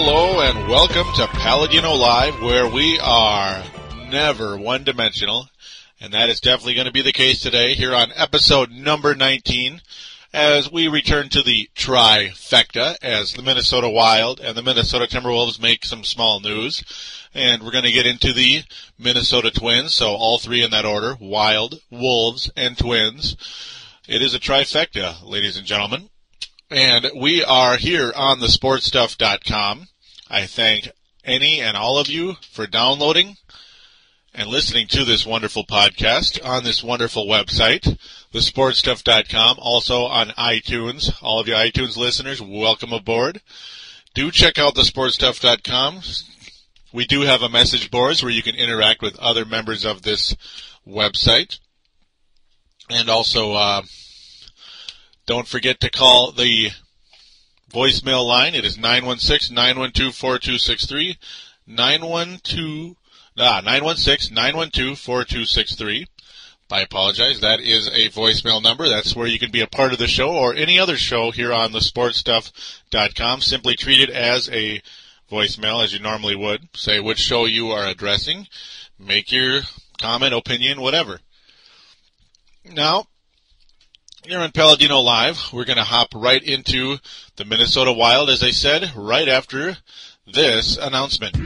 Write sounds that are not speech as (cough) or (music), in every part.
Hello, and welcome to Paladino Live, where we are never one dimensional. And that is definitely going to be the case today here on episode number 19 as we return to the trifecta as the Minnesota Wild and the Minnesota Timberwolves make some small news. And we're going to get into the Minnesota Twins, so all three in that order, Wild, Wolves, and Twins. It is a trifecta, ladies and gentlemen. And we are here on the sportstuff.com. I thank any and all of you for downloading and listening to this wonderful podcast on this wonderful website, thesportstuff.com, also on iTunes. All of you iTunes listeners, welcome aboard. Do check out thesportstuff.com. We do have a message boards where you can interact with other members of this website. And also, uh, don't forget to call the voicemail line. It is 916-912-4263. 912, ah, 916-912-4263. I apologize. That is a voicemail number. That's where you can be a part of the show or any other show here on the sportstuff.com. Simply treat it as a voicemail as you normally would. Say which show you are addressing. Make your comment, opinion, whatever. Now, here on Paladino Live, we're going to hop right into the Minnesota Wild, as I said, right after this announcement.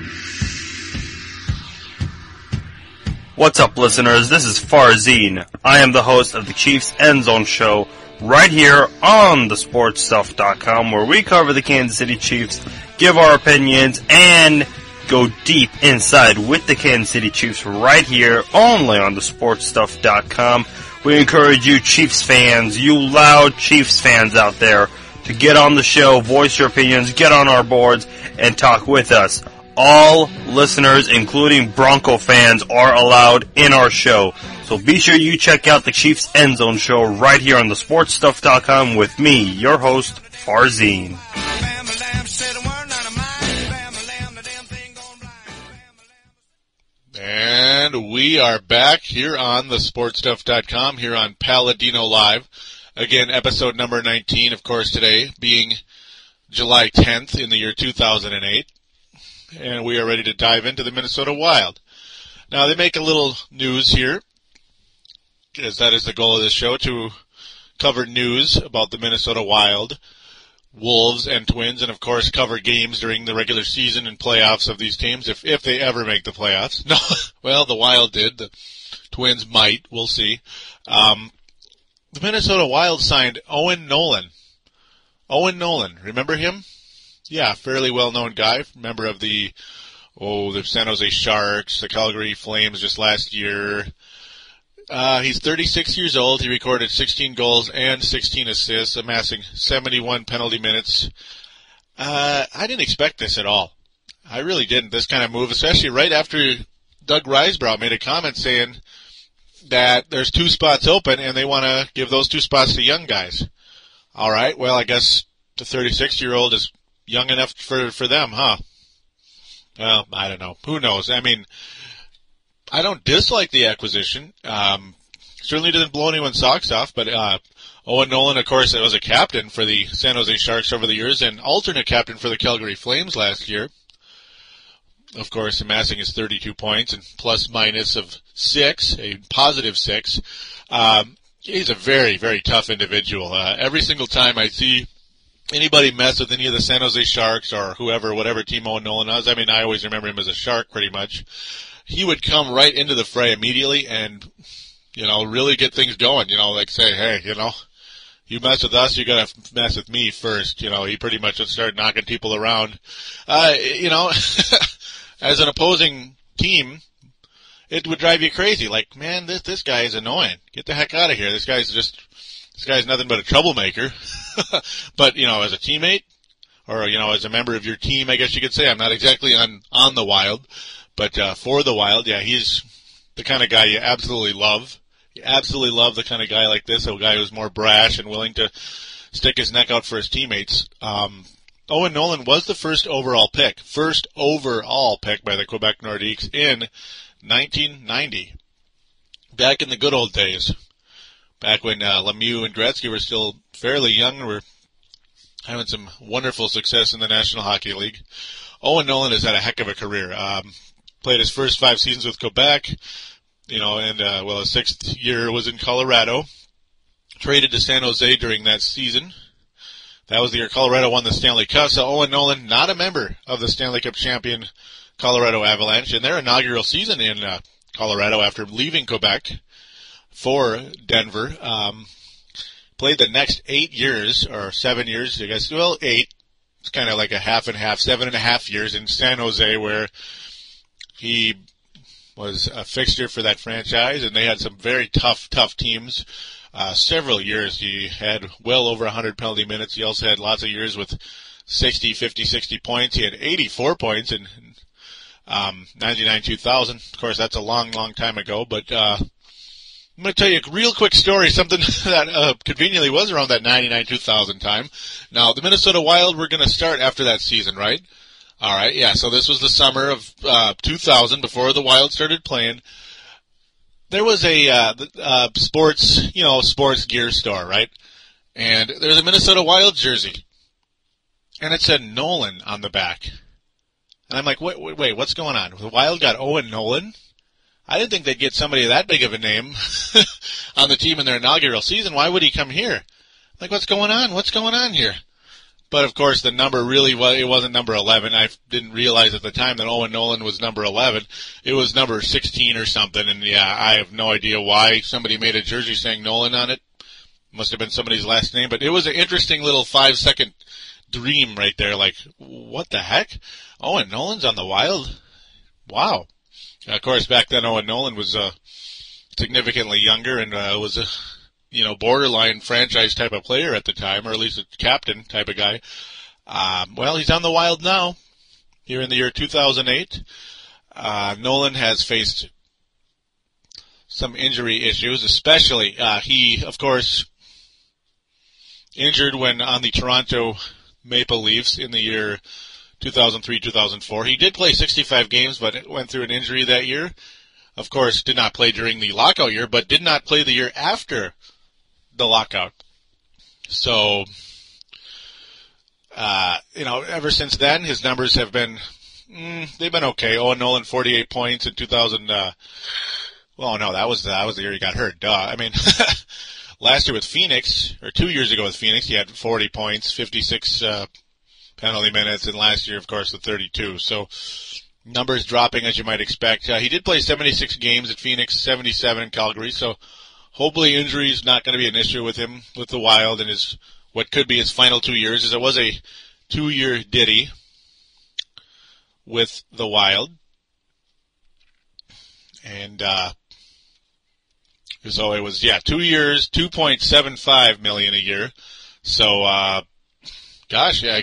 What's up, listeners? This is Farzine. I am the host of the Chiefs End Zone Show right here on thesportstuff.com where we cover the Kansas City Chiefs, give our opinions, and go deep inside with the Kansas City Chiefs right here only on thesportstuff.com. We encourage you Chiefs fans, you loud Chiefs fans out there, to get on the show, voice your opinions, get on our boards, and talk with us. All listeners, including Bronco fans, are allowed in our show. So be sure you check out the Chiefs End Zone show right here on thesportstuff.com with me, your host, Farzine. And we are back here on the sportstuff.com here on Paladino Live. Again, episode number 19, of course, today being July 10th in the year 2008. And we are ready to dive into the Minnesota Wild. Now, they make a little news here, as that is the goal of this show, to cover news about the Minnesota Wild, Wolves, and Twins, and of course cover games during the regular season and playoffs of these teams, if, if they ever make the playoffs. (laughs) No, well, the Wild did. The Twins might. We'll see. Um, the Minnesota Wild signed Owen Nolan. Owen Nolan, remember him? Yeah, fairly well-known guy, member of the oh the San Jose Sharks, the Calgary Flames just last year. Uh, he's 36 years old. He recorded 16 goals and 16 assists, amassing 71 penalty minutes. Uh, I didn't expect this at all. I really didn't. This kind of move, especially right after Doug Risebrough made a comment saying that there's two spots open and they want to give those two spots to young guys. All right. Well, I guess the 36 year old is young enough for for them, huh? Well, I don't know. Who knows? I mean, I don't dislike the acquisition. Um, certainly didn't blow anyone's socks off, but uh, Owen Nolan, of course, was a captain for the San Jose Sharks over the years and alternate captain for the Calgary Flames last year. Of course, amassing his 32 points and plus minus of six, a positive six. Um, he's a very, very tough individual. Uh, every single time I see anybody mess with any of the San Jose Sharks or whoever, whatever team Owen Nolan was, I mean, I always remember him as a Shark pretty much. He would come right into the fray immediately and, you know, really get things going. You know, like say, hey, you know, you mess with us, you're gonna mess with me first. You know, he pretty much would start knocking people around. Uh, you know, (laughs) as an opposing team, it would drive you crazy. Like, man, this this guy is annoying. Get the heck out of here. This guy's just this guy's nothing but a troublemaker. (laughs) but you know, as a teammate, or you know, as a member of your team, I guess you could say I'm not exactly on on the Wild, but uh, for the Wild, yeah, he's the kind of guy you absolutely love. You absolutely love the kind of guy like this, a guy who's more brash and willing to stick his neck out for his teammates. Um, Owen Nolan was the first overall pick, first overall pick by the Quebec Nordiques in 1990. Back in the good old days, back when uh, Lemieux and Gretzky were still fairly young, were having some wonderful success in the National Hockey League. Owen Nolan has had a heck of a career. Um, played his first five seasons with Quebec, you know, and uh, well, his sixth year was in Colorado. Traded to San Jose during that season. That was the year Colorado won the Stanley Cup. So Owen Nolan, not a member of the Stanley Cup champion Colorado Avalanche in their inaugural season in uh, Colorado after leaving Quebec for Denver. Um, played the next eight years or seven years, I guess. Well, eight. It's kind of like a half and half, seven and a half years in San Jose, where he was a fixture for that franchise, and they had some very tough, tough teams. Uh, several years he had well over 100 penalty minutes. He also had lots of years with 60, 50, 60 points. He had 84 points in um, 99, 2000. Of course, that's a long, long time ago, but uh, I'm going to tell you a real quick story, something (laughs) that uh, conveniently was around that 99, 2000 time. Now, the Minnesota Wild were going to start after that season, right? All right, yeah. So this was the summer of uh, 2000, before the Wild started playing. There was a uh, uh, sports, you know, sports gear store, right? And there's a Minnesota Wild jersey, and it said Nolan on the back. And I'm like, wait, wait, wait what's going on? The Wild got Owen Nolan. I didn't think they'd get somebody that big of a name (laughs) on the team in their inaugural season. Why would he come here? Like, what's going on? What's going on here? But of course, the number really was, it wasn't number 11. I didn't realize at the time that Owen Nolan was number 11. It was number 16 or something. And yeah, I have no idea why somebody made a jersey saying Nolan on it. Must have been somebody's last name, but it was an interesting little five second dream right there. Like, what the heck? Owen Nolan's on the Wild? Wow. Of course, back then Owen Nolan was, uh, significantly younger and, uh, was a, you know, borderline franchise type of player at the time, or at least a captain type of guy. Um, well, he's on the Wild now, here in the year 2008. Uh, Nolan has faced some injury issues, especially, uh, he, of course, injured when on the Toronto Maple Leafs in the year 2003-2004. He did play 65 games, but went through an injury that year. Of course, did not play during the lockout year, but did not play the year after the lockout. So, uh, you know, ever since then, his numbers have been, mm, they've been okay. Owen Nolan, 48 points in 2000, uh, well, no, that was, that was the year he got hurt. Duh. I mean, (laughs) last year with Phoenix, or two years ago with Phoenix, he had 40 points, 56, uh, penalty minutes, and last year, of course, the 32. So, numbers dropping as you might expect. Uh, he did play 76 games at Phoenix, 77 in Calgary, so hopefully injury is not going to be an issue with him with the Wild in his what could be his final two years, as it was a two-year ditty with the Wild, and uh, so it was yeah two years, two point seven five million a year. So, uh, gosh, yeah,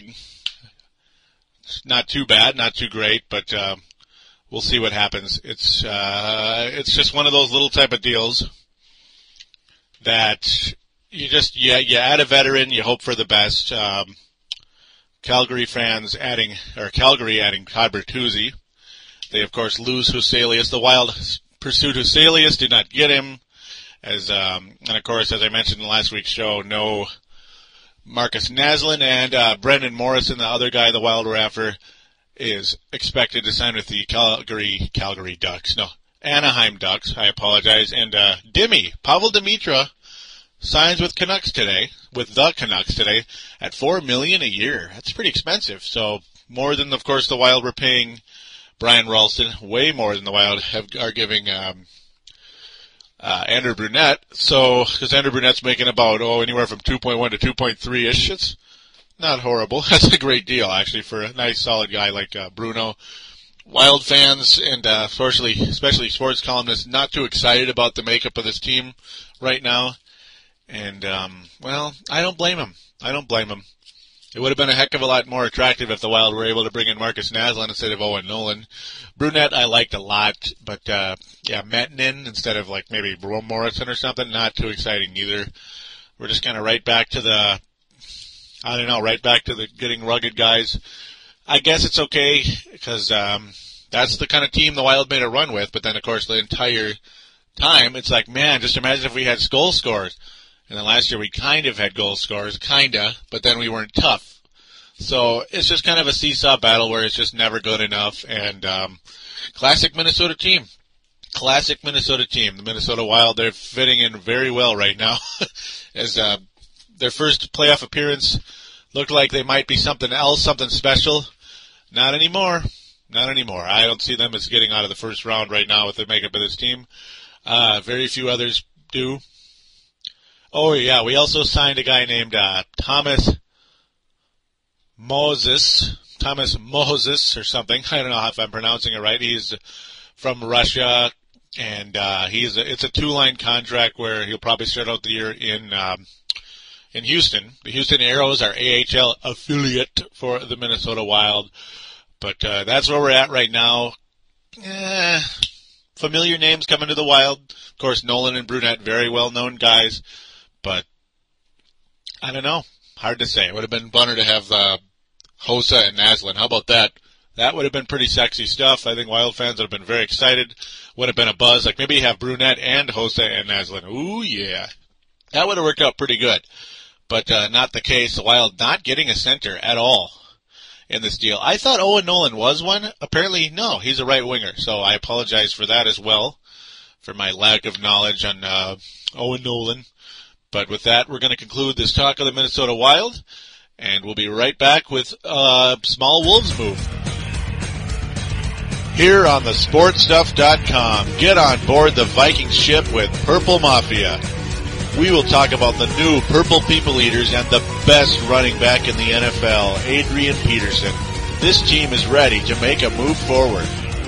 not too bad, not too great, but uh, we'll see what happens. It's uh, it's just one of those little type of deals that you just yeah you add a veteran, you hope for the best. Um, Calgary fans adding or Calgary adding Todd Bertuzzi. They of course lose Huselius. The Wild pursued Huselius, did not get him. As um, and of course, as I mentioned in last week's show, no Marcus Naslund and uh, Brendan Morrison, the other guy the Wild were after, is expected to sign with the Calgary Calgary Ducks. No, Anaheim Ducks. I apologize. And uh, Dimmy Pavel Demitra signs with Canucks today, with the Canucks today, at four million a year. That's pretty expensive. So more than, of course, the Wild were paying Brian Rolston. Way more than the Wild have, are giving um, uh, Andrew Brunette. So because Andrew Brunette's making about oh anywhere from 2.1 to 2.3 ish. It's not horrible. (laughs) That's a great deal actually for a nice solid guy like uh, Bruno. Wild fans and uh, especially especially sports columnists not too excited about the makeup of this team right now. And um, well, I don't blame him. I don't blame him. It would have been a heck of a lot more attractive if the Wild were able to bring in Marcus Naslund instead of Owen Nolan. Brunette I liked a lot, but uh, yeah, Miettinen instead of like maybe Morrison or something, not too exciting either. We're just kind of right back to the, I don't know, right back to the getting rugged guys. I guess it's okay because um, that's the kind of team the Wild made a run with. But then, of course, the entire time it's like, man, just imagine if we had goal scorers And then last year we kind of had goal scorers, kinda, but then we weren't tough. So it's just kind of a seesaw battle where it's just never good enough. And um, classic Minnesota team, classic Minnesota team, the Minnesota Wild. They're fitting in very well right now, (laughs) as uh, their first playoff appearance looked like they might be something else, something special. Not anymore. Not anymore. I don't see them as getting out of the first round right now with the makeup of this team. Uh, very few others do. Oh yeah, we also signed a guy named uh, Thomas Moses, Thomas Moses or something. (laughs) I don't know if I'm pronouncing it right. He's from Russia, and uh, he's a, it's a two line contract where he'll probably start out the year in um, in Houston. The Houston Aeros are AHL affiliate for the Minnesota Wild, but uh, that's where we're at right now. Eh, familiar names coming to the Wild. Of course, Nolan and Brunette, very well known guys, but I don't know. Hard to say. It would have been funner to have uh, Hossa and Naslund. How about that? That would have been pretty sexy stuff. I think Wild fans would have been very excited. Would have been a buzz. Like maybe have Brunette and Hossa and Naslund. Ooh yeah. That would have worked out pretty good. But uh, not the case. The Wild not getting a center at all in this deal. I thought Owen Nolan was one. Apparently, no. He's a right winger. So I apologize for that as well, for my lack of knowledge on uh, Owen Nolan. But with that, we're going to conclude this talk of the Minnesota Wild, and we'll be right back with uh, small Wolves move. Here on the sportstuff.com, get on board the Viking ship with Purple Mafia. We will talk about the new Purple People Eaters and the best running back in the NFL, Adrian Peterson. This team is ready to make a move forward.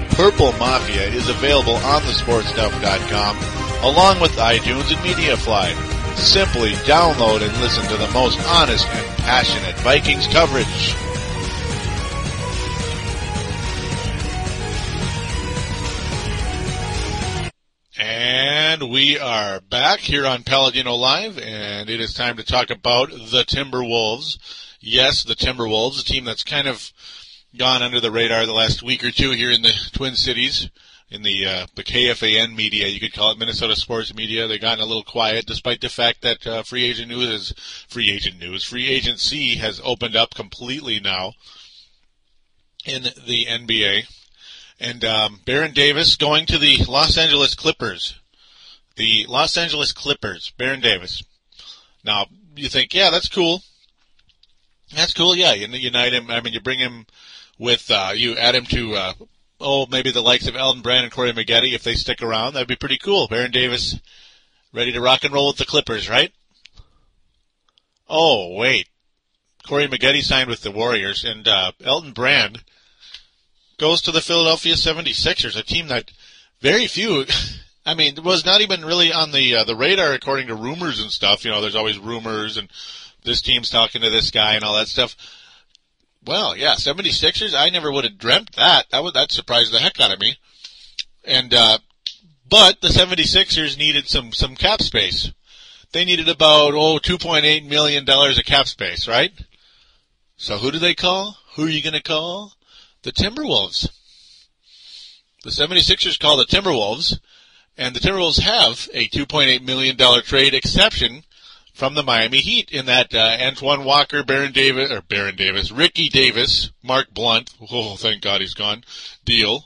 Purple Mafia is available on thesportstuff.com along with iTunes and MediaFly. Simply download and listen to the most honest and passionate Vikings coverage. And we are back here on Paladino Live, and it is time to talk about the Timberwolves. Yes, the Timberwolves, a team that's kind of gone under the radar the last week or two here in the Twin Cities, in the uh, the KFAN media, you could call it Minnesota sports media. They've gotten a little quiet, despite the fact that uh, free agent news is free agent news. Free agency has opened up completely now in the NBA. And um, Baron Davis going to the Los Angeles Clippers. The Los Angeles Clippers, Baron Davis. Now, you think, yeah, that's cool. That's cool, yeah. You unite him. I mean, you bring him with, uh, you add him to, uh, oh, maybe the likes of Elton Brand and Corey Maggette, if they stick around, that'd be pretty cool. Baron Davis ready to rock and roll with the Clippers, right? Oh, wait. Corey Maggette signed with the Warriors, and uh, Elton Brand goes to the Philadelphia 76ers, a team that very few, (laughs) I mean, was not even really on the uh, the radar according to rumors and stuff. You know, there's always rumors and this team's talking to this guy and all that stuff. Well, yeah, 76ers, I never would have dreamt that. That would that surprised the heck out of me. And uh but the 76ers needed some some cap space. They needed about oh 2.8 million dollars of cap space, right? So who do they call? Who are you going to call? The Timberwolves. The 76ers call the Timberwolves, and the Timberwolves have a $2.8 million trade exception from the Miami Heat in that uh, Antoine Walker, Baron Davis, or Baron Davis, Ricky Davis, Mark Blount, oh, thank God he's gone, deal.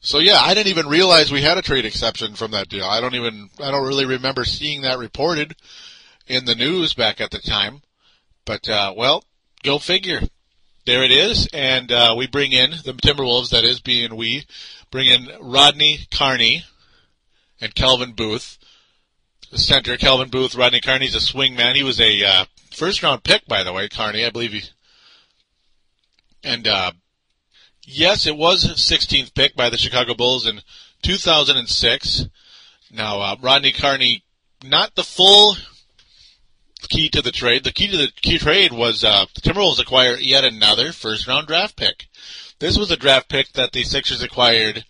So yeah, I didn't even realize we had a trade exception from that deal. I don't even, I don't really remember seeing that reported in the news back at the time. But, uh, well, go figure there it is, and uh, we bring in the Timberwolves. That is, being we bring in Rodney Carney and Calvin Booth, the center. Calvin Booth, Rodney Carney's a swing man. He was a uh, first round pick, by the way. Carney, I believe he. And uh, yes, it was 16th pick by the Chicago Bulls in 2006. Now uh, Rodney Carney, not the full key to the trade. The key to the key trade was uh, the Timberwolves acquire yet another first round draft pick. This was a draft pick that the Sixers acquired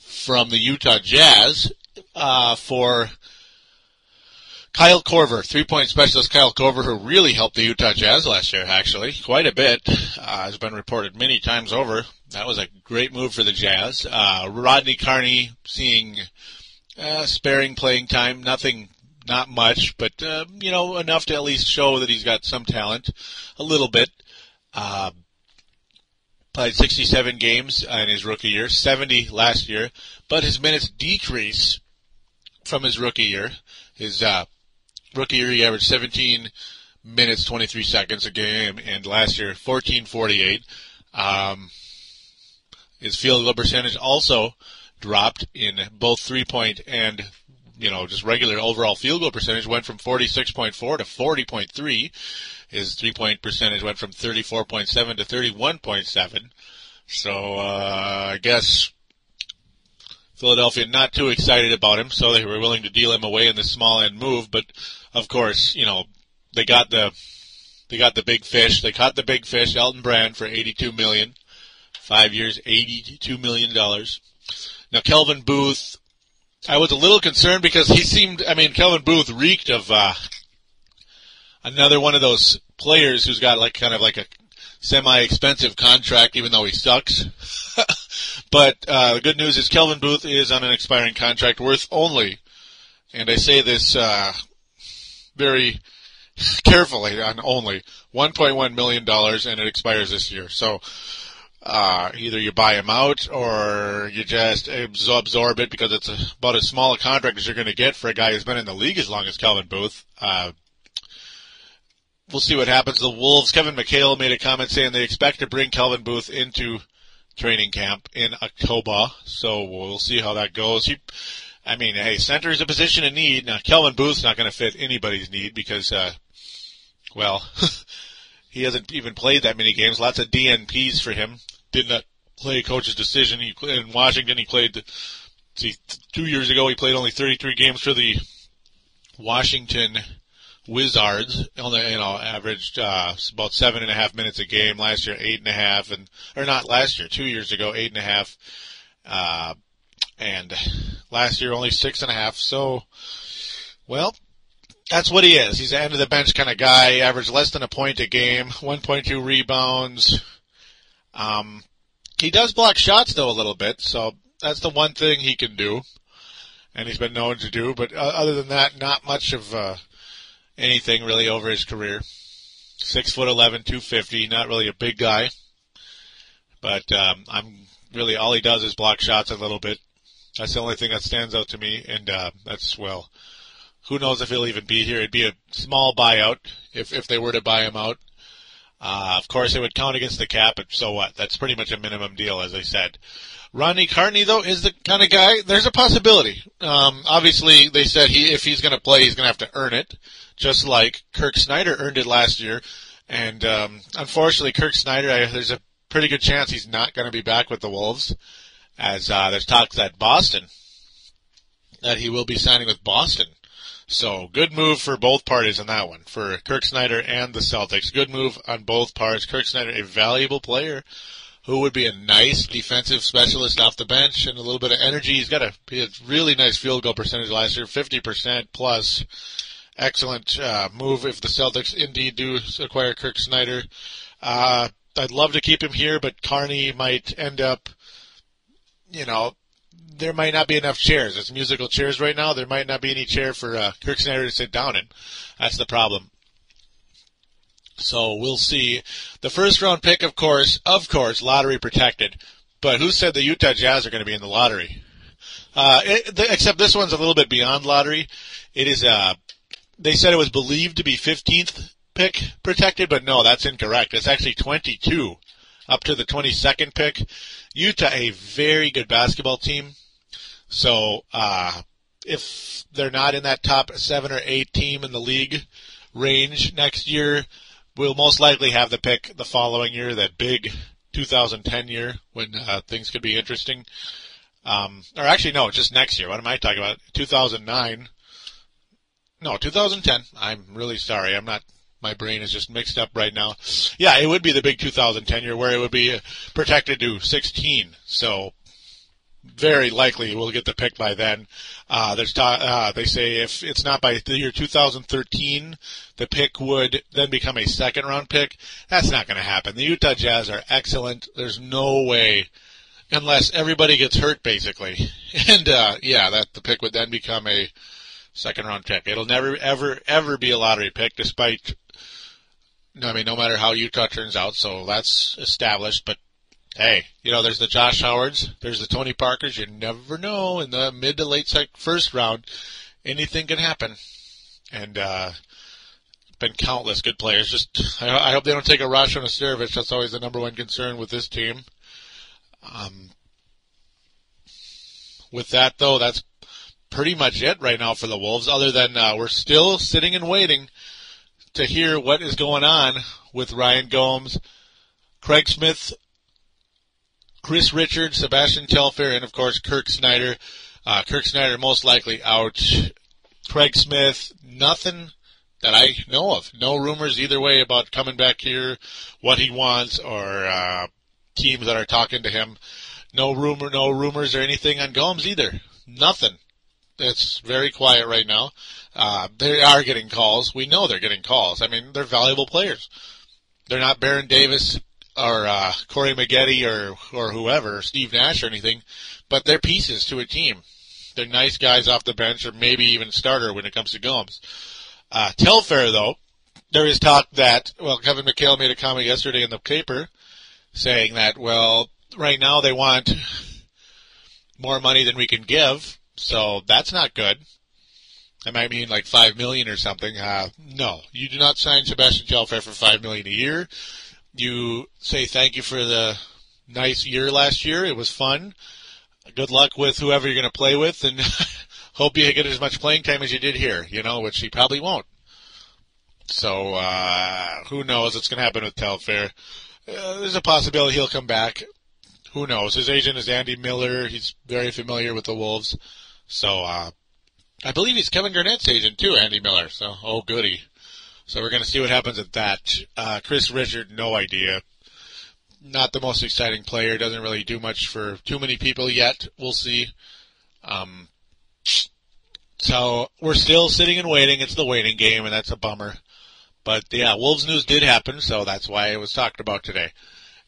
from the Utah Jazz uh, for Kyle Korver, three point specialist Kyle Korver, who really helped the Utah Jazz last year, actually, quite a bit, uh, has been reported many times over. That was a great move for the Jazz. Uh, Rodney Carney seeing uh, sparing playing time, nothing Not much, but uh, you know enough to at least show that he's got some talent, a little bit. Uh, played 67 games in his rookie year, 70 last year, but his minutes decrease from his rookie year. His uh, rookie year he averaged 17 minutes 23 seconds a game, and last year 14:48. Um, his field goal percentage also dropped in both three point and you know just regular overall field goal percentage went from 46.4 to 40.3. His three point percentage went from 34.7 to 31.7. So uh, I guess Philadelphia not too excited about him, so they were willing to deal him away in the small end move. But of course, you know they got the they got the big fish. They caught the big fish, Elton Brand, for 82 million, five years, 82 million dollars. Now Calvin Booth, I was a little concerned because he seemed. I mean, Calvin Booth reeked of uh, another one of those players who's got like kind of like a semi-expensive contract, even though he sucks. (laughs) but uh, the good news is Calvin Booth is on an expiring contract worth only, and I say this uh, very (laughs) carefully on only 1.1 million dollars, and it expires this year. So uh, either you buy him out or you just absorb it because it's about as small a contract as you're going to get for a guy who's been in the league as long as Calvin Booth. Uh, we'll see what happens. The Wolves, Kevin McHale made a comment saying they expect to bring Calvin Booth into training camp in October. So we'll see how that goes. He, I mean, hey, center is a position in need. Now, Calvin Booth's not going to fit anybody's need because, uh, well, (laughs) he hasn't even played that many games. Lots of DNPs for him. Did not play coach's decision. He in Washington. He played. See, two years ago he played only 33 games for the Washington Wizards. Only you know averaged uh, about seven and a half minutes a game. Last year eight and a half, and or not last year, two years ago eight and a half. Uh, and last year only six and a half. So, well, that's what he is. He's an end of the bench kind of guy. Averaged less than a point a game, 1.2 rebounds. Um, he does block shots though a little bit, so that's the one thing he can do, and he's been known to do. But uh, other than that, not much of uh, anything really over his career. Six foot eleven, two fifty. Not really a big guy, but um, I'm really all he does is block shots a little bit. That's the only thing that stands out to me, and uh, that's well who knows if he'll even be here? It'd be a small buyout if if they were to buy him out. Uh, of course, it would count against the cap, but so what? That's pretty much a minimum deal, as I said. Ronnie Carney, though, is the kind of guy. There's a possibility. Um, obviously, they said he if he's going to play, he's going to have to earn it, just like Kirk Snyder earned it last year. And um, unfortunately, Kirk Snyder, I, there's a pretty good chance he's not going to be back with the Wolves, as uh, there's talks that Boston that he will be signing with Boston. So good move for both parties on that one, for Kirk Snyder and the Celtics. Good move on both parts. Kirk Snyder, a valuable player who would be a nice defensive specialist off the bench and a little bit of energy. He's got a, he had really nice field goal percentage last year, 50% plus. Excellent uh, move if the Celtics indeed do acquire Kirk Snyder. Uh, I'd love to keep him here, but Carney might end up, you know, there might not be enough chairs. It's musical chairs right now. There might not be any chair for uh, Kirk Snyder to sit down in. That's the problem. So we'll see. The first round pick, of course, of course, lottery protected. But who said the Utah Jazz are going to be in the lottery? Uh, it, the, except this one's a little bit beyond lottery. It is. Uh, they said it was believed to be 15th pick protected, but no, that's incorrect. It's actually 22 up to the 22nd pick. Utah, a very good basketball team. So uh, if they're not in that top seven or eight team in the league range next year, we'll most likely have the pick the following year, that big 2010 year when uh, things could be interesting. Um, or actually, no, just next year. What am I talking about? 2009. No, 2010. I'm really sorry. I'm not. My brain is just mixed up right now. Yeah, it would be the big 2010 year where it would be protected to 16. So very likely we'll get the pick by then. Uh, there's uh, they say if it's not by the year 2013, the pick would then become a second round pick. That's not going to happen. The Utah Jazz are excellent. There's no way, unless everybody gets hurt, basically. (laughs) And uh, yeah, that the pick would then become a second round pick. It'll never, ever, ever be a lottery pick, despite. I mean, no matter how Utah turns out, so that's established. But hey, you know, there's the Josh Howards, there's the Tony Parkers. You never know in the mid to late sec- first round, anything can happen. And uh, been countless good players. Just I, I hope they don't take a rush on Nesterovic. That's always the number one concern with this team. Um, with that though, that's pretty much it right now for the Wolves. Other than uh, we're still sitting and waiting to hear what is going on with Ryan Gomes, Craig Smith, Chris Richards, Sebastian Telfair, and of course Kirk Snyder. Uh, Kirk Snyder most likely out. Craig Smith, nothing that I know of. No rumors either way about coming back here, what he wants, or uh, teams that are talking to him. No rumor, no rumors or anything on Gomes either. Nothing. It's very quiet right now. Uh, they are getting calls. We know they're getting calls. I mean, they're valuable players. They're not Baron Davis or uh, Corey Maggette or or whoever, Steve Nash or anything, but they're pieces to a team. They're nice guys off the bench or maybe even starter when it comes to Gomes. Uh, Telfair, though, there is talk that, well, Kevin McHale made a comment yesterday in the paper saying that, well, right now they want more money than we can give, so that's not good. I might mean like five million or something. Uh, no, you do not sign Sebastian Telfair for five million a year. You say thank you for the nice year last year. It was fun. Good luck with whoever you're going to play with, and (laughs) hope you get as much playing time as you did here. You know, which he probably won't. So uh, who knows what's going to happen with Telfair? Uh, there's a possibility he'll come back. Who knows? His agent is Andy Miller. He's very familiar with the Wolves. So uh, I believe he's Kevin Garnett's agent too, Andy Miller. So oh goody. So we're going to see what happens at that. Uh, Chris Richard, no idea. Not the most exciting player. Doesn't really do much for too many people yet. We'll see. Um, so we're still sitting and waiting. It's the waiting game, and that's a bummer. But yeah, Wolves news did happen, so that's why it was talked about today.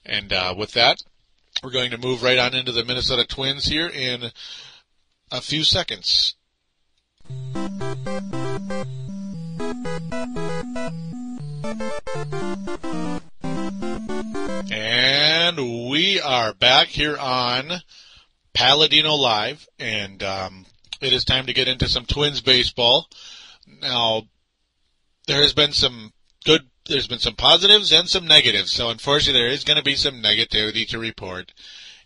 And uh, with that, we're going to move right on into the Minnesota Twins here in a few seconds. And we are back here on Paladino Live, and um, it is time to get into some Twins baseball. Now, there has been some good, there's been some positives and some negatives. So unfortunately, there is going to be some negativity to report.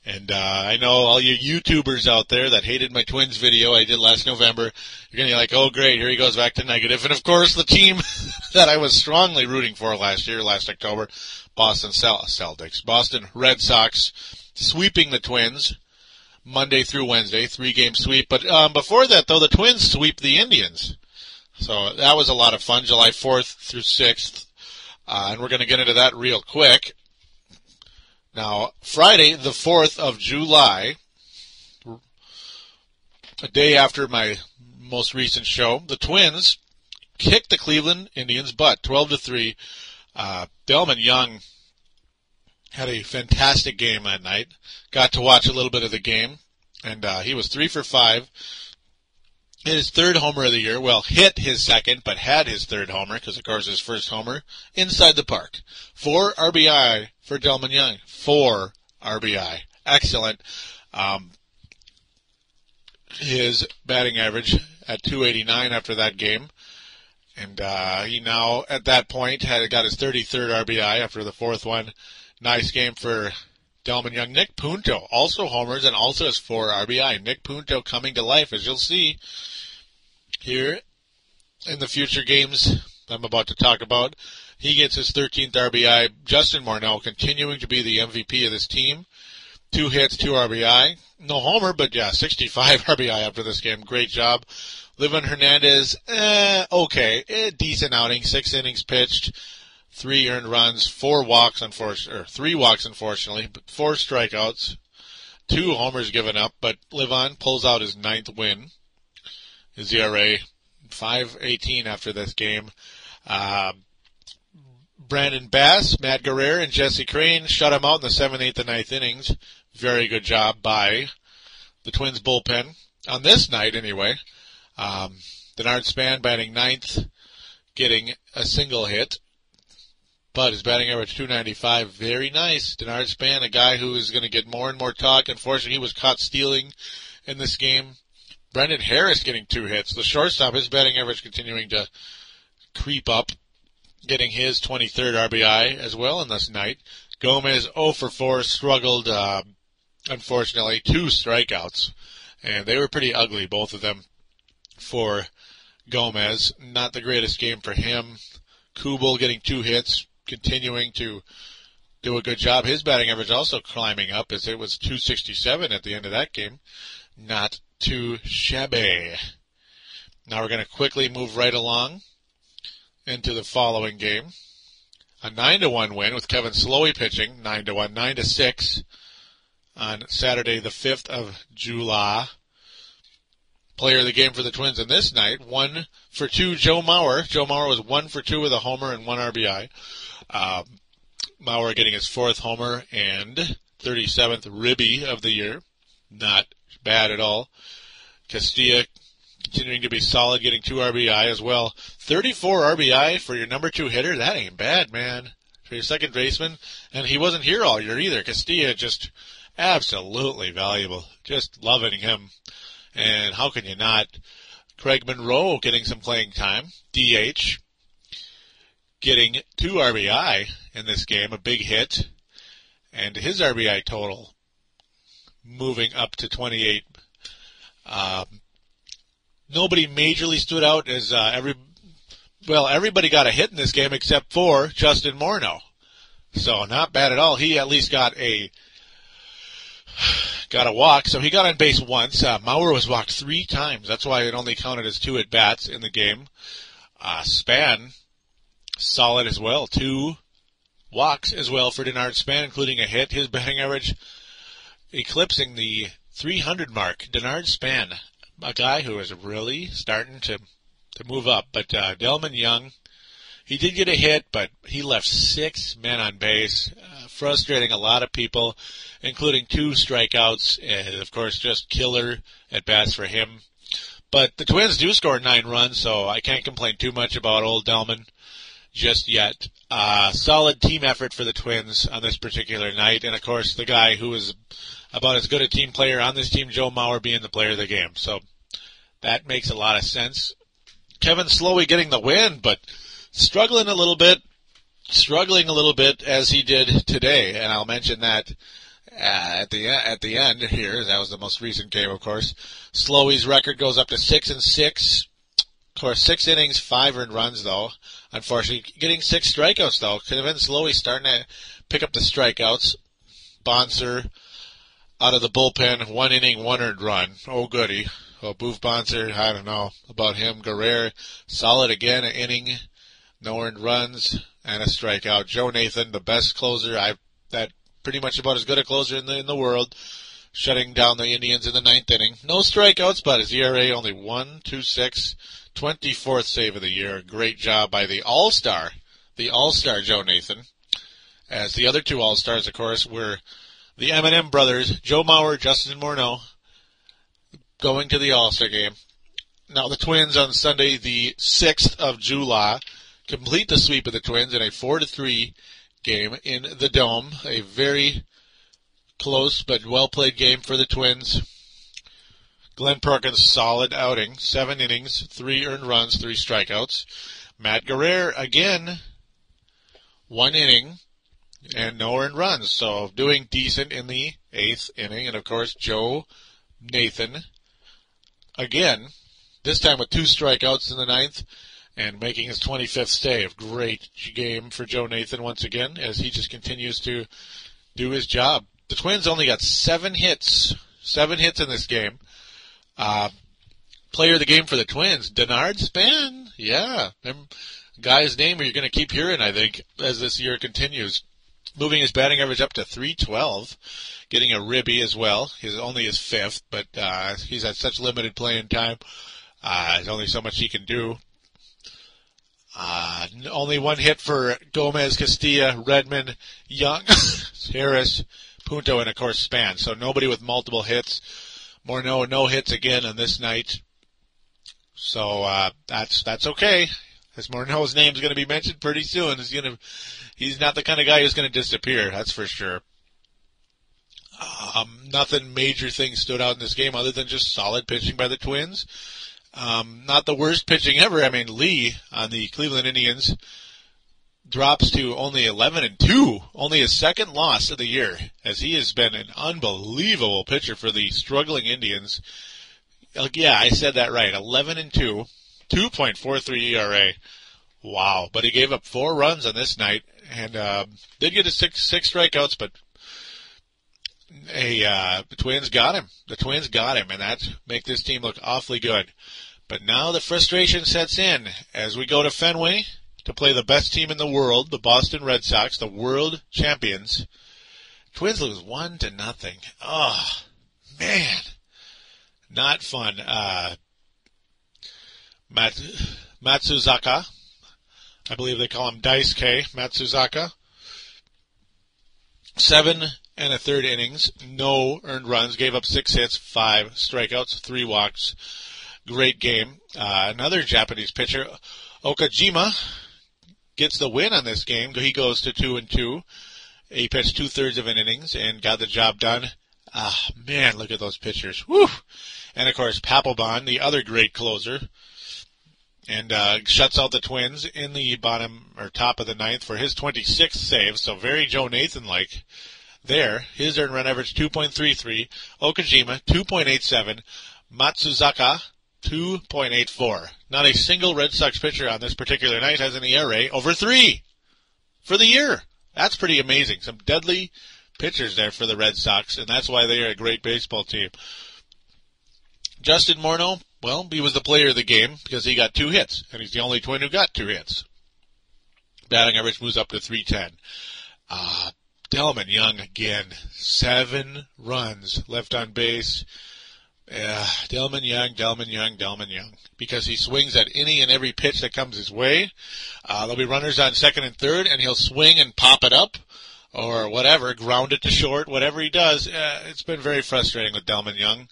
And uh, I know all you YouTubers out there that hated my Twins video I did last November, you're going to be like, oh great, here he goes back to negative. And of course, the team (laughs) that I was strongly rooting for last year, last October, Boston Celtics, Boston Red Sox, sweeping the Twins Monday through Wednesday, three game sweep. But um, before that, though, the Twins sweep the Indians. So that was a lot of fun, July 4th through 6th. Uh, and we're going to get into that real quick. Now, Friday, the 4th of July, a day after my most recent show, the Twins kicked the Cleveland Indians' butt, 12 to 3. Uh, Delmon Young had a fantastic game that night. Got to watch a little bit of the game, and uh, he was three for five. His third homer of the year. Well, hit his second, but had his third homer because, of course, his first homer inside the park. Four RBI for Delmon Young. Four RBI. Excellent. Um, his batting average at 289 after that game. And uh, he now, at that point, had got his 33rd RBI after the fourth one. Nice game for Delmon Young. Nick Punto also homers and also has four RBI. Nick Punto coming to life, as you'll see here in the future games I'm about to talk about. He gets his 13th RBI. Justin Morneau continuing to be the MVP of this team. Two hits, two RBI. No homer, but yeah, 65 (laughs) RBI after this game. Great job. Livan Hernandez, eh, okay, eh, decent outing. Six innings pitched, three earned runs, four walks, unfortunately, or three walks, unfortunately, but four strikeouts, two homers given up. But Livan pulls out his ninth win. His ERA 5.18 after this game. Uh, Brandon Bass, Matt Guerrier, and Jesse Crain shut him out in the seventh, eighth, and ninth innings. Very good job by the Twins bullpen on this night, anyway. Um, Denard Span batting ninth, getting a single hit. But his batting average 295, very nice. Denard Span, a guy who is going to get more and more talk. Unfortunately, he was caught stealing in this game. Brendan Harris getting two hits. The shortstop, his batting average continuing to creep up, getting his 23rd RBI as well in this night. Gomez 0 for 4, struggled, uh, unfortunately, two strikeouts. And they were pretty ugly, both of them, for Gomez. Not the greatest game for him. Kubel getting two hits, continuing to do a good job. His batting average also climbing up as it was 267 at the end of that game. Not too shabby. Now we're going to quickly move right along into the following game. A 9 to 1 win with Kevin Slowey pitching, 9 to 1, 9 to 6 on Saturday the 5th of July. Player of the game for the Twins in this night, one for two, Joe Mauer. Joe Mauer was one for two with a homer and one RBI. Um, Mauer getting his fourth homer and 37th ribby of the year. Not bad at all. Casilla continuing to be solid, getting two RBI as well. 34 RBI for your number two hitter, that ain't bad, man. For your second baseman, and he wasn't here all year either. Casilla just absolutely valuable. Just loving him. And how can you not? Craig Monroe getting some playing time. DH. Getting two RBI in this game, a big hit. And his RBI total moving up to 28. Um, nobody majorly stood out as uh, every well everybody got a hit in this game except for Justin Morneau. So not bad at all. He at least got a got a walk. So he got on base once. Uh, Mauer was walked three times. That's why it only counted as two at bats in the game. Uh, Span solid as well. Two walks as well for Denard Span, including a hit. His batting average eclipsing the 300 mark. Denard Span, a guy who is really starting to to move up. But uh, Delmon Young, he did get a hit, but he left six men on base, uh, frustrating a lot of people, including two strikeouts, and of course just killer at bats for him. But the Twins do score nine runs, so I can't complain too much about old Delmon just yet. Uh, solid team effort for the Twins on this particular night, and of course the guy who was about as good a team player on this team, Joe Mauer, being the player of the game. So that makes a lot of sense. Kevin Slowey getting the win, but struggling a little bit, struggling a little bit as he did today, and I'll mention that uh, at the at the end here. That was the most recent game, of course. Slowey's record goes up to six and six. Of course, six innings, five earned runs though. Unfortunately, getting six strikeouts though. Kevin Slowey starting to pick up the strikeouts. Bonser out of the bullpen, one inning, one earned run. Oh goody. Well, Boof Bonser, I don't know about him. Guerrier, solid again, an inning, no earned runs, and a strikeout. Joe Nathan, the best closer I that pretty much about as good a closer in the in the world, shutting down the Indians in the ninth inning. No strikeouts, but his ERA only one two six. 24th save of the year. Great job by the All Star, the All Star Joe Nathan. As the other two All Stars, of course, were the M&M brothers, Joe Mauer, Justin Morneau, going to the All-Star game. Now the Twins on Sunday, the 6th of July, complete the sweep of the Twins in a 4 to 3 game in the Dome. A very close but well played game for the Twins. Glenn Perkins solid outing, seven innings, three earned runs, three strikeouts. Matt Guerrier again, one inning and no earned runs, so doing decent in the eighth inning. And of course, Joe Nathan again, this time with two strikeouts in the ninth and making his 25th save. Great game for Joe Nathan once again as he just continues to do his job. The Twins only got seven hits, seven hits in this game. Uh, player of the game for the Twins, Denard Span. Yeah, guy's name you're going to keep hearing, I think, as this year continues. Moving his batting average up to 312 getting a ribby as well. He's only his fifth, but uh, he's had such limited playing time. Uh, there's only so much he can do. Uh, only one hit for Gomez, Casilla, Redmond, Young, (laughs) Harris, Punto, and of course Span. So nobody with multiple hits. Morneau, no hits again on this night. So uh, that's that's okay. As Morneau's name is going to be mentioned pretty soon. He's going to he's not the kind of guy who's going to disappear. That's for sure. Um, nothing major things stood out in this game other than just solid pitching by the Twins. Um, not the worst pitching ever. I mean, Lee on the Cleveland Indians drops to only 11 and 2, only his second loss of the year, as he has been an unbelievable pitcher for the struggling Indians. Yeah, I said that right. 11 and 2, 2.43 ERA. Wow. But he gave up four runs on this night and uh, did get a six six strikeouts, but uh, the Twins got him. The Twins got him, and that make this team look awfully good. But now the frustration sets in as we go to Fenway to play the best team in the world, the Boston Red Sox, the world champions. Twins lose one to nothing. Oh man, not fun. Uh, Mat- Matsuzaka, I believe they call him Dice K. Matsuzaka. Seven and a third innings, no earned runs, gave up six hits, five strikeouts, three walks. Great game. Uh, another Japanese pitcher, Okajima, gets the win on this game. He goes to two and two. He pitched two thirds of an innings and got the job done. Ah, man, look at those pitchers. Woo! And of course, Papelbon, the other great closer, and uh, shuts out the Twins in the bottom or top of the ninth for his 26th save. So very Joe Nathan like there. His earned run average 2.33. Okajima 2.87. Matsuzaka 2.84. Not a single Red Sox pitcher on this particular night has an ERA over three for the year. That's pretty amazing. Some deadly pitchers there for the Red Sox, and that's why they are a great baseball team. Justin Morneau, well, he was the player of the game because he got two hits, and he's the only twin who got two hits. Batting average moves up to 310. Uh, Delmon Young again, seven runs left on base. Yeah, Delmon Young, Delmon Young, Delmon Young. Because he swings at any and every pitch that comes his way. Uh, there'll be runners on second and third, and he'll swing and pop it up, or whatever, ground it to short, whatever he does. Uh, it's been very frustrating with Delmon Young.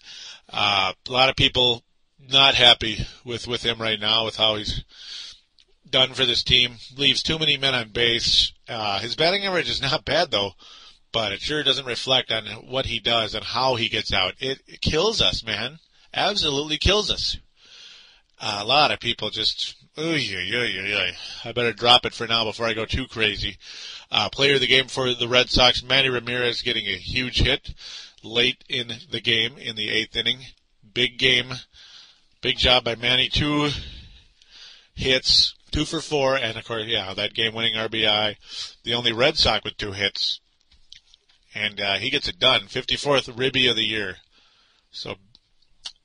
Uh, a lot of people not happy with, with him right now, with how he's done for this team. Leaves too many men on base. Uh, his batting average is not bad though but it sure doesn't reflect on what he does and how he gets out. It, it kills us, man. Absolutely kills us. A lot of people just, oy, yeah, yeah, yeah, I better drop it for now before I go too crazy. Uh, player of the game for the Red Sox, Manny Ramirez getting a huge hit late in the game in the eighth inning. Big game. Big job by Manny. Two hits, two for four, and of course, yeah, that game winning RBI. The only Red Sox with two hits and uh, he gets it done. 54th ribby of the year. So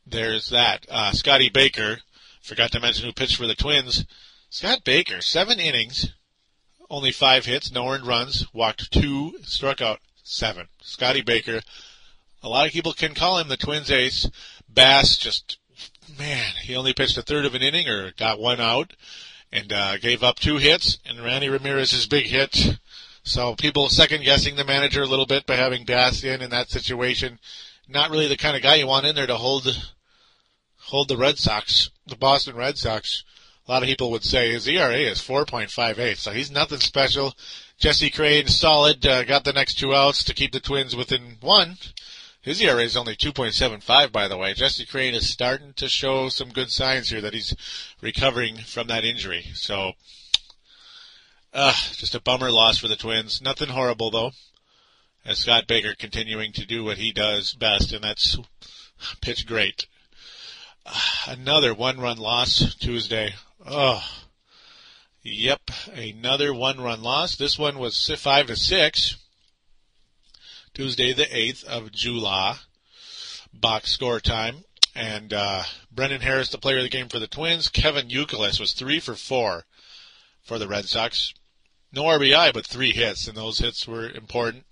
there's that. Uh, Scotty Baker, forgot to mention who pitched for the Twins. Scott Baker, seven innings, only five hits, no earned runs, walked two, struck out seven. Scotty Baker, a lot of people can call him the Twins ace. Bass just, man, he only pitched a third of an inning or got one out and uh, gave up two hits. And Randy Ramirez's big hit so people second guessing the manager a little bit by having Bass in that situation. Not really the kind of guy you want in there to hold hold the Red Sox, the Boston Red Sox. A lot of people would say his ERA is 4.58, so he's nothing special. Jesse Crain, solid, uh, got the next two outs to keep the Twins within one. His ERA is only 2.75, by the way. Jesse Crain is starting to show some good signs here that he's recovering from that injury. So uh, just a bummer loss for the Twins. Nothing horrible though. As Scott Baker continuing to do what he does best, and that's pitch great. Another one-run loss Tuesday. Oh, yep, another one-run loss. This one was five to six. Tuesday, the eighth of July. Box score time. And uh, Brendan Harris, the player of the game for the Twins. Kevin Youkilis was three for four for the Red Sox no RBI, but three hits, and those hits were important.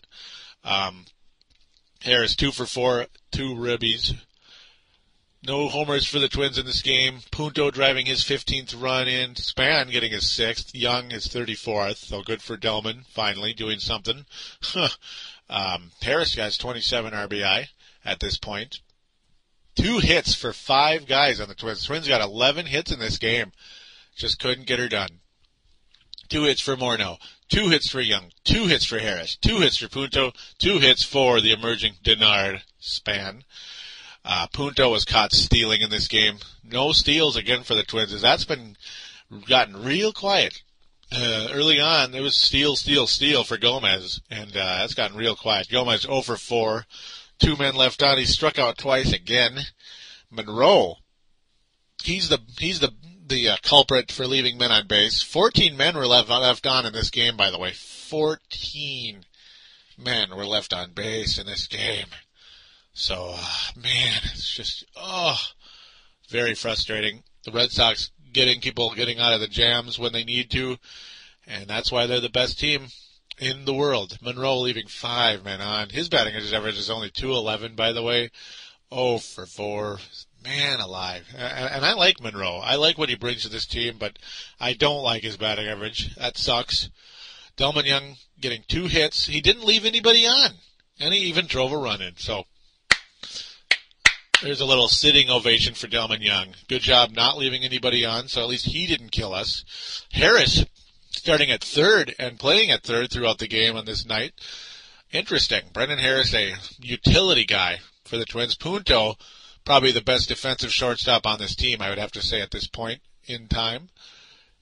Um, Harris two for four, two ribbies. No homers for the Twins in this game. Punto driving his 15th run in. Span getting his sixth. Young his 34th. So good for Delmon finally doing something. (laughs) um, Harris has 27 RBI at this point. Two hits for five guys on the Twins. Twins got 11 hits in this game. Just couldn't get her done. Two hits for Morneau. Two hits for Young. Two hits for Harris. Two hits for Punto. Two hits for the emerging Denard Span. Uh, Punto was caught stealing in this game. No steals again for the Twins. That's been gotten real quiet. Uh, early on, it was steal, steal, steal for Gomez, and uh, that's gotten real quiet. Gomez 0 for 4. Two men left on. He struck out twice again. Monroe, he's the he's the the uh, culprit for leaving men on base. 14 men were left left on in this game, by the way. 14 men were left on base in this game. So, uh, man, it's just oh, very frustrating. The Red Sox getting people getting out of the jams when they need to, and that's why they're the best team in the world. Monroe leaving five men on. His batting average is only 211, by the way. Oh for four. Man alive. And I like Monroe. I like what he brings to this team, but I don't like his batting average. That sucks. Delmon Young getting two hits. He didn't leave anybody on. And he even drove a run in. So there's a little sitting ovation for Delmon Young. Good job not leaving anybody on, so at least he didn't kill us. Harris starting at third and playing at third throughout the game on this night. Interesting. Brendan Harris, a utility guy for the Twins. Punto, probably the best defensive shortstop on this team, I would have to say at this point in time.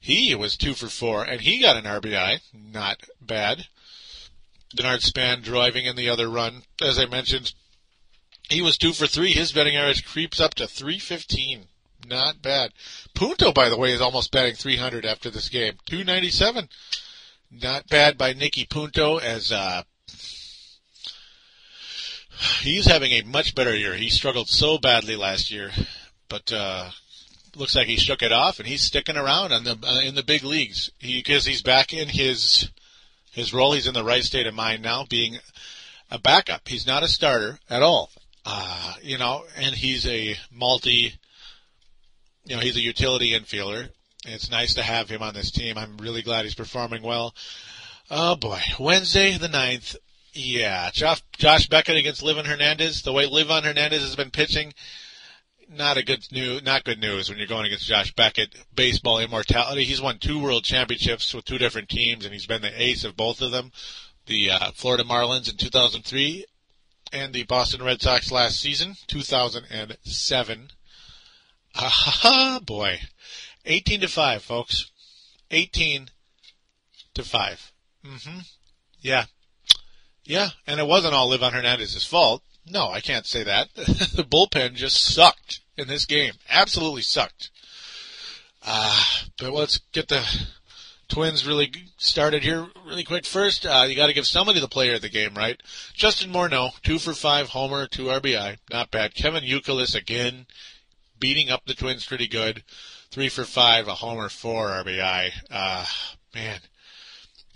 He was two for four, and he got an RBI. Not bad. Denard Span driving in the other run. As I mentioned, he was two for three. His betting average creeps up to 315. Not bad. Punto, by the way, is almost batting 300 after this game. 297. Not bad by Nicky Punto as uh, he's having a much better year. He struggled so badly last year, but uh, looks like he shook it off and he's sticking around on the uh, in the big leagues. because he's back in his his role. He's in the right state of mind now, being a backup. He's not a starter at all. Uh, you know, and he's a multi. You know, he's a utility infielder. It's nice to have him on this team. I'm really glad he's performing well. Oh boy, Wednesday the 9th, yeah, Josh, Josh Beckett against Livan Hernandez. The way Livan Hernandez has been pitching, not a good new, Not good news when you're going against Josh Beckett. Baseball immortality. He's won two World Championships with two different teams, and he's been the ace of both of them. The uh, Florida Marlins in 2003 and the Boston Red Sox last season, 2007. Ah, (laughs) boy, 18 to five, folks. 18 to 5 Mm-hmm. Yeah, yeah, and it wasn't all Livan Hernandez's fault. No, I can't say that. (laughs) the bullpen just sucked in this game. Absolutely sucked. Uh, but let's get the Twins really started here really quick. First, uh, you got to give somebody the player of the game, right? Justin Morneau, two for five, homer, two RBI, not bad. Kevin Youkilis again, beating up the Twins pretty good, three for five, a homer, four RBI. Uh, man,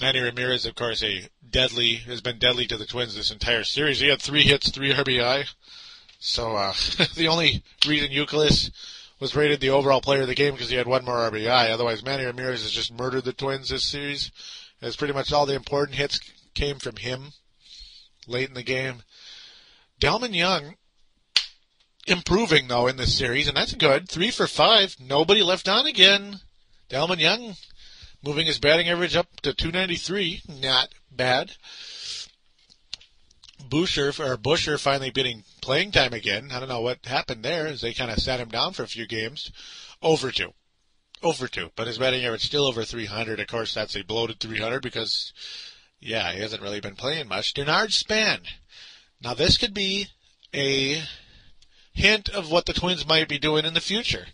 Manny Ramirez, of course, a deadly has been deadly to the Twins this entire series. He had three hits, three RBI. So uh, (laughs) the only reason Youkilis was rated the overall player of the game because he had one more RBI. Otherwise, Manny Ramirez has just murdered the Twins this series. As pretty much all the important hits came from him late in the game. Delmon Young improving though in this series, and that's good. Three for five. Nobody left on again. Delmon Young moving his batting average up to 293. Not bad. Buscher or Buscher finally getting playing time again. I don't know what happened there as they kind of sat him down for a few games. Over two. Over two. But his batting average still over 300. Of course, that's a bloated 300 because, yeah, he hasn't really been playing much. Denard Span. Now this could be a hint of what the Twins might be doing in the future.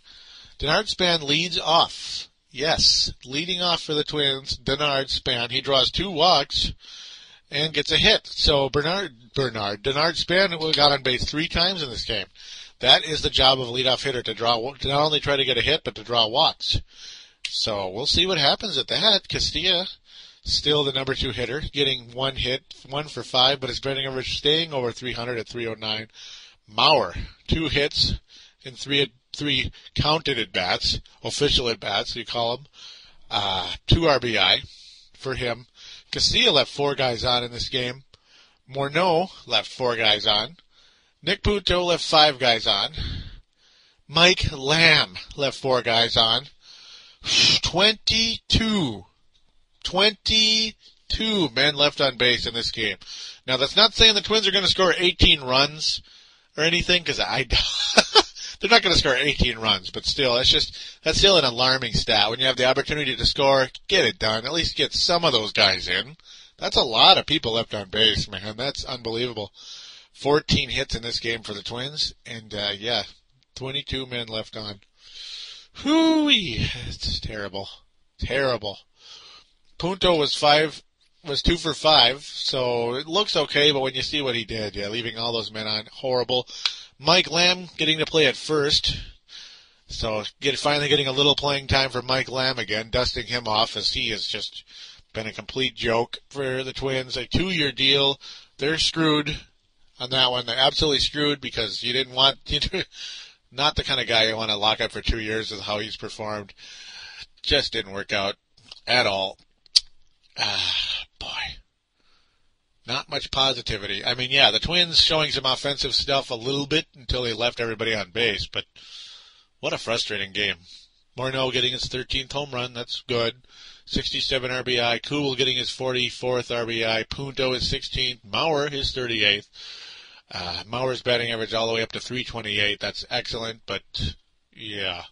Denard Span leads off Yes, leading off for the Twins, Denard Span. He draws two walks and gets a hit. So Bernard Bernard Denard Span got on base three times in this game. That is the job of a leadoff hitter to draw to not only try to get a hit but to draw walks. So we'll see what happens at that. Casilla still the number two hitter, getting one hit, one for five, but his batting average staying over 300 at 309. Mauer, two hits in three three counted at bats, official at bats, you call them. Uh, two RBI for him. Casilla left four guys on in this game. Morneau left four guys on. Nick Punto left five guys on. Mike Lamb left four guys on. 22. 22 men left on base in this game. Now that's not saying the Twins are going to score 18 runs or anything because I, (laughs) they're not going to score 18 runs, but still, that's just, that's still an alarming stat. When you have the opportunity to score, get it done. At least get some of those guys in. That's a lot of people left on base, man. That's unbelievable. 14 hits in this game for the Twins, and uh, yeah, 22 men left on. Hooey, it's terrible, terrible. Punto was five, was two for five, so it looks okay. But when you see what he did, yeah, leaving all those men on, horrible. Mike Lamb getting to play at first, so get finally getting a little playing time for Mike Lamb again, dusting him off as he has just been a complete joke for the Twins. A two-year deal, they're screwed on that one. They're absolutely screwed because you didn't want (laughs) you know, not the kind of guy you want to lock up for two years with how he's performed. Just didn't work out at all. Ah, boy. Not much positivity. I mean, yeah, the Twins showing some offensive stuff a little bit until they left everybody on base, but what a frustrating game. Morneau getting his 13th home run, that's good. 67 RBI. Kubel getting his 44th RBI. Punto his 16th. Mauer his 38th. Uh, Mauer's batting average all the way up to 328. That's excellent, but yeah,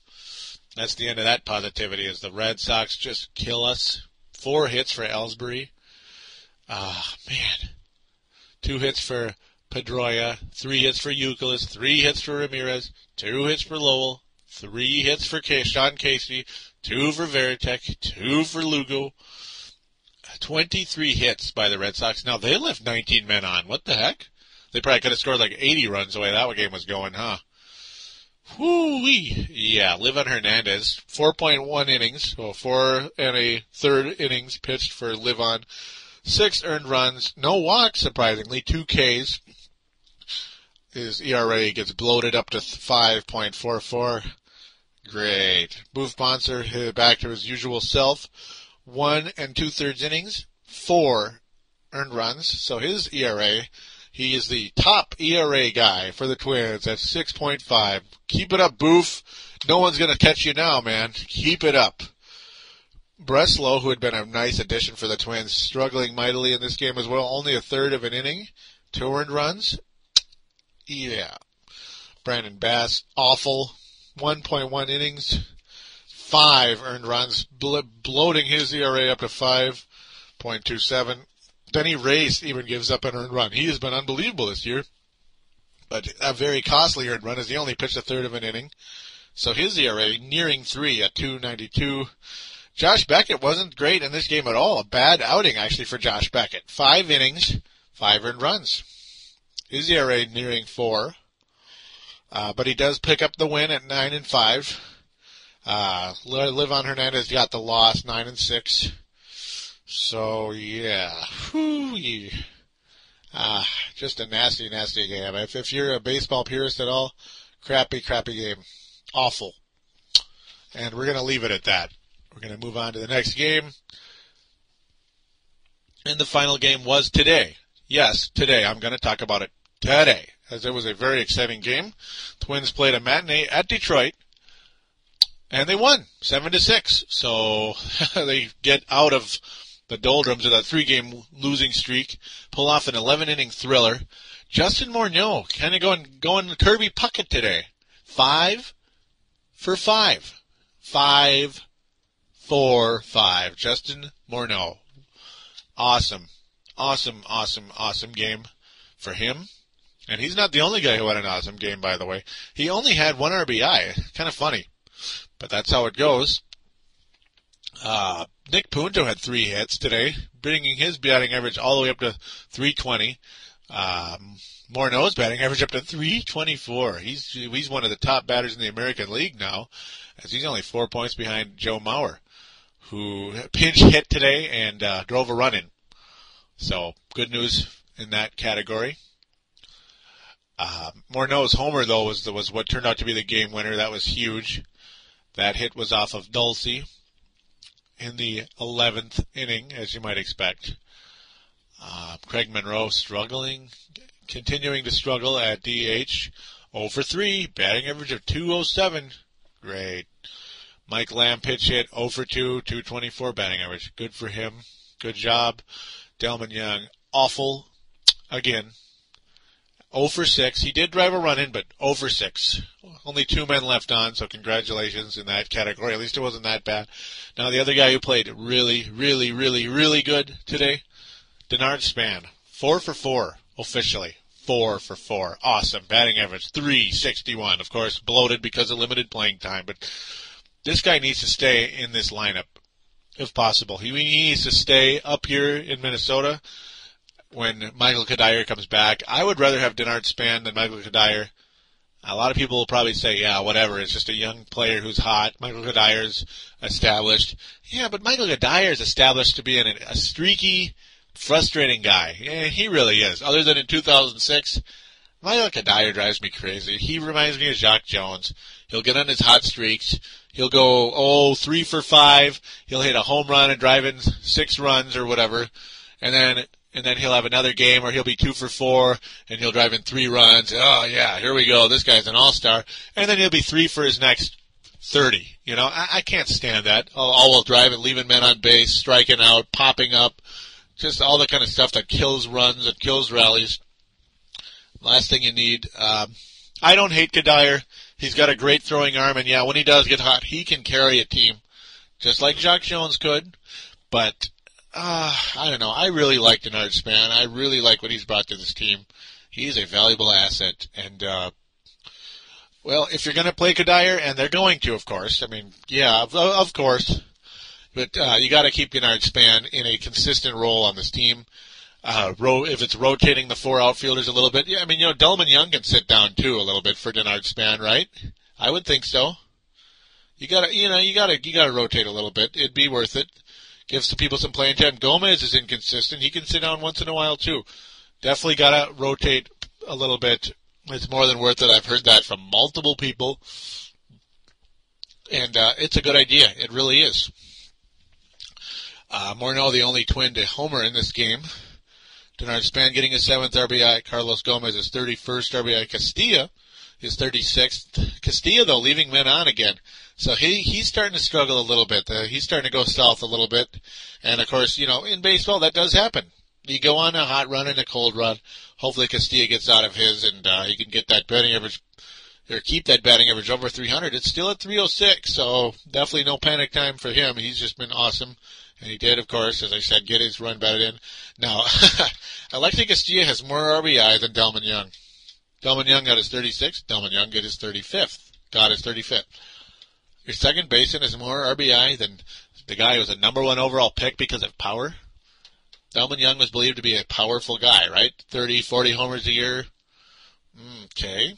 that's the end of that positivity. As the Red Sox just kill us. Four hits for Ellsbury. Ah, man. Two hits for Pedroia. Three hits for Youkilis. Three hits for Ramirez. Two hits for Lowell. Three hits for Sean Casey. Two for Varitek, Two for Lugo. 23 hits by the Red Sox. Now they left 19 men on. What the heck? They probably could have scored like 80 runs the way that game was going, huh? Whoo-wee. Yeah, Livan Hernandez, 4.1 innings, well, four and a third innings pitched for Livan. Six earned runs, no walks, surprisingly, two Ks. His ERA gets bloated up to 5.44. Great. Boof Bonser back to his usual self. One and two thirds innings, four earned runs. So his ERA he is the top ERA guy for the Twins at 6.5. Keep it up, Boof. No one's going to catch you now, man. Keep it up. Breslow, who had been a nice addition for the Twins, struggling mightily in this game as well. Only a third of an inning. Two earned runs. Yeah. Brandon Bass, awful. 1.1 innings. Five earned runs, bloating his ERA up to 5.27. Benny Reyes even gives up an earned run. He has been unbelievable this year, but a very costly earned run as he only pitched a third of an inning. So his ERA nearing three at 292. Josh Beckett wasn't great in this game at all. A bad outing actually for Josh Beckett. Five innings, five earned runs. His ERA nearing four. Uh, but he does pick up the win at nine and five. Uh, Livan Hernandez got the loss, nine and six. So yeah, Whew, ah, just a nasty, nasty game. If if you're a baseball purist at all, crappy, crappy game, awful. And we're gonna leave it at that. We're gonna move on to the next game. And the final game was today. Yes, today. I'm gonna talk about it today, as it was a very exciting game. Twins played a matinee at Detroit and they won seven to six. So (laughs) they get out of the doldrums of that three-game losing streak, pull off an 11-inning thriller. Justin Morneau kind of going going Kirby Puckett today. Five for five. Five, four, five. Justin Morneau. Awesome. Awesome, awesome, awesome game for him. And he's not the only guy who had an awesome game, by the way. He only had one RBI. Kind of funny. But that's how it goes. Uh, Nick Punto had three hits today, bringing his batting average all the way up to 320. Um, Morneau's batting average up to 324. He's he's one of the top batters in the American League now, as he's only four points behind Joe Mauer, who pinch hit today and uh, drove a run in. So good news in that category. Uh, Morneau's homer though was was what turned out to be the game winner. That was huge. That hit was off of Dolsi in the 11th inning, as you might expect. Uh, Craig Monroe struggling, continuing to struggle at DH. 0 for 3, batting average of 207. Great. Mike Lamb pitch hit 0 for 2, 224 batting average. Good for him. Good job. Delmon Young, awful. Again, 0 for 6. He did drive a run in, but 0 for 6. Only two men left on, so congratulations in that category. At least it wasn't that bad. Now the other guy who played really, really, really, really good today, Denard Span. 4 for 4 officially. 4 for 4. Awesome. Batting average 361. Of course, bloated because of limited playing time, but this guy needs to stay in this lineup if possible. He needs to stay up here in Minnesota when Michael Cuddyer comes back. I would rather have Denard Span than Michael Cuddyer. A lot of people will probably say, yeah, whatever. It's just a young player who's hot. Michael Cuddyer's established. Yeah, but Michael Cuddyer is established to be an, a streaky, frustrating guy. Yeah, he really is. Other than in 2006, Michael Cuddyer drives me crazy. He reminds me of Jacque Jones. He'll get on his hot streaks. He'll go, oh, three for five. He'll hit a home run and drive in six runs or whatever. And then and then he'll have another game where he'll be two for four and he'll drive in three runs. Oh yeah, here we go. This guy's an all-star. And then he'll be three for his next 30. You know, I, I can't stand that. All-wheel driving, leaving men on base, striking out, popping up, just all the kind of stuff that kills runs and kills rallies. Last thing you need. Um, I don't hate Cuddyer. He's got a great throwing arm, and yeah, when he does get hot, he can carry a team, just like Jacque Jones could. But uh, I don't know. I really like Denard Span. I really like what he's brought to this team. He's a valuable asset, and uh, well, if you're going to play Cuddyer, and they're going to, of course. I mean, yeah, of, of course. But uh, you got to keep Denard Span in a consistent role on this team. Uh, ro- if it's rotating the four outfielders a little bit, yeah, I mean, you know, Delmon Young can sit down too a little bit for Denard Span, right? I would think so. You gotta, you know, you gotta, you gotta rotate a little bit. It'd be worth it gives the people some playing time. Gomez is inconsistent. He can sit down once in a while too. Definitely got to rotate a little bit. It's more than worth it. I've heard that from multiple people, and uh, it's a good idea. It really is. Uh, Morneau, the only twin to homer in this game. Denard Span getting his seventh RBI. Carlos Gomez his 31st RBI. Casilla his 36th. Casilla though leaving men on again. So he he's starting to struggle a little bit. Uh, he's starting to go south a little bit, and of course, you know, in baseball that does happen. You go on a hot run and a cold run. Hopefully, Casilla gets out of his, and uh, he can get that batting average or keep that batting average over 300. It's still at 306, so definitely no panic time for him. He's just been awesome. And he did, of course, as I said, get his run batted in. Now, (laughs) Alexi Casilla has more RBI than Delmon Young. Delmon Young got his 36th. Delmon Young got his 35th. Got his 35th. Your second baseman has more RBI than the guy who was a number one overall pick because of power. Delmon Young was believed to be a powerful guy, right? 30, 40 homers a year. Okay.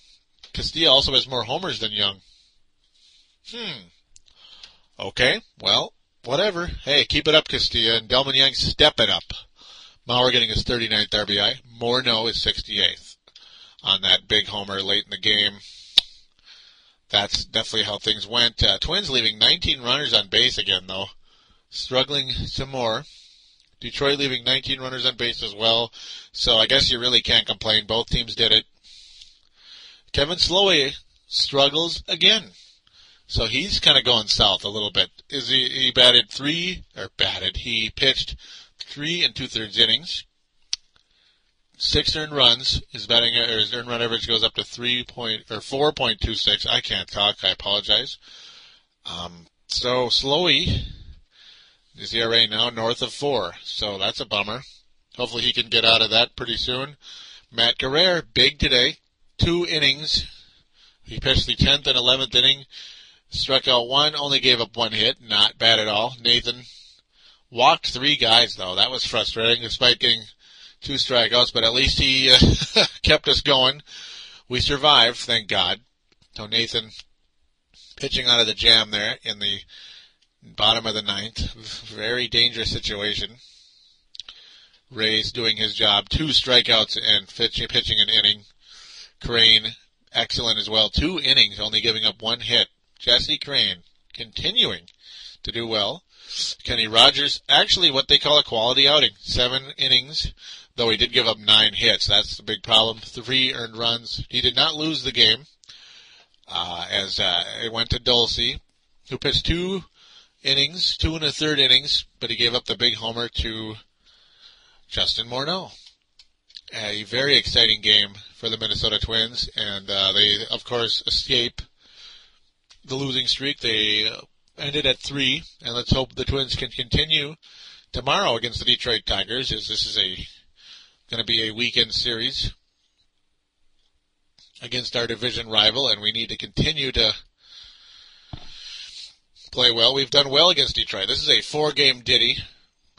Casilla also has more homers than Young. Hmm. Okay, well, whatever. Hey, keep it up, Casilla, and Delmon Young, step it up. Mauer getting his 39th RBI. Morneau is 68th on that big homer late in the game that's definitely how things went. Uh, Twins leaving 19 runners on base again, though. Struggling some more. Detroit leaving 19 runners on base as well. So I guess you really can't complain. Both teams did it. Kevin Slowey struggles again. So he's kind of going south a little bit. Is he, he batted three, or batted, he pitched three and two thirds innings six earned runs. His batting or his earned run average goes up to three point or four point two six. I can't talk. I apologize. Um, so Slowey, his ERA now north of four. So that's a bummer. Hopefully he can get out of that pretty soon. Matt Guerrier, big today. Two innings. He pitched the 10th and 11th inning. Struck out one, only gave up one hit. Not bad at all. Nathan walked three guys though. That was frustrating despite getting two strikeouts, but at least he uh, (laughs) kept us going. We survived, thank God. So Nathan pitching out of the jam there in the bottom of the ninth. Very dangerous situation. Ray's doing his job. Two strikeouts and pitching an inning. Crain, excellent as well. Two innings, only giving up one hit. Jesse Crain continuing to do well. Kenny Rogers, actually what they call a quality outing. Seven innings, though he did give up nine hits. That's the big problem. Three earned runs. He did not lose the game, uh, as uh, it went to Dolsi, who pitched two innings, two and a third innings, but he gave up the big homer to Justin Morneau. A very exciting game for the Minnesota Twins, and uh, they, of course, escape the losing streak. They ended at three, and let's hope the Twins can continue tomorrow against the Detroit Tigers, as this is a going to be a weekend series against our division rival, and we need to continue to play well. We've done well against Detroit. This is a four-game ditty.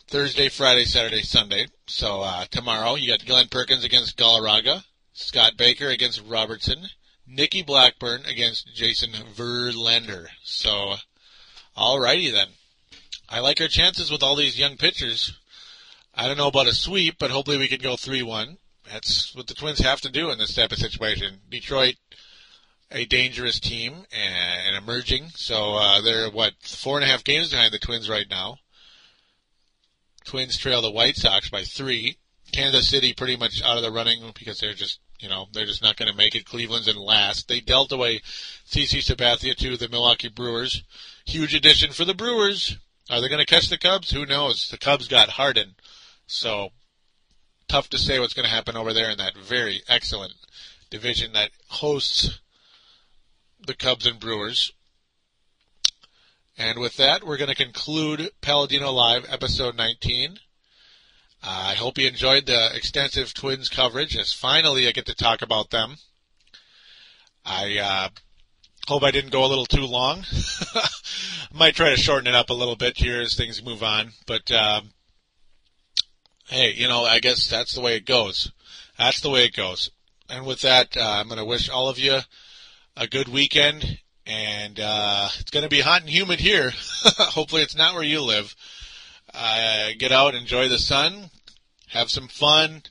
Thursday, Friday, Saturday, Sunday. So uh, tomorrow you got Glen Perkins against Galarraga, Scott Baker against Robertson, Nicky Blackburn against Jason Verlander. So, alrighty then. I like our chances with all these young pitchers. I don't know about a sweep, but hopefully we can go 3-1. That's what the Twins have to do in this type of situation. Detroit, a dangerous team and, emerging. So uh, they're what four and a half games behind the Twins right now. Twins trail the White Sox by three. Kansas City pretty much out of the running because they're just you know they're just not going to make it. Cleveland's in last. They dealt away CC Sabathia to the Milwaukee Brewers. Huge addition for the Brewers. Are they going to catch the Cubs? Who knows? The Cubs got Harden, so tough to say what's going to happen over there in that very excellent division that hosts the Cubs and Brewers. And with that, we're going to conclude Paladino Live episode 19. I hope you enjoyed the extensive Twins coverage, as finally I get to talk about them. I uh, hope I didn't go a little too long. I (laughs) might try to shorten it up a little bit here as things move on, but um, hey, you know, I guess that's the way it goes. That's the way it goes. And with that, uh, I'm going to wish all of you a good weekend, and uh, it's going to be hot and humid here. (laughs) Hopefully, it's not where you live. Uh, get out, enjoy the sun, have some fun,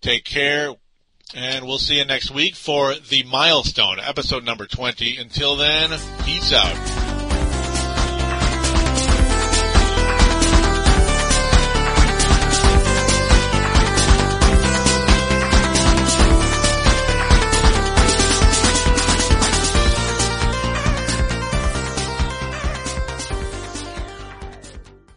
take care, and we'll see you next week for the milestone episode number 20. Until then, peace out.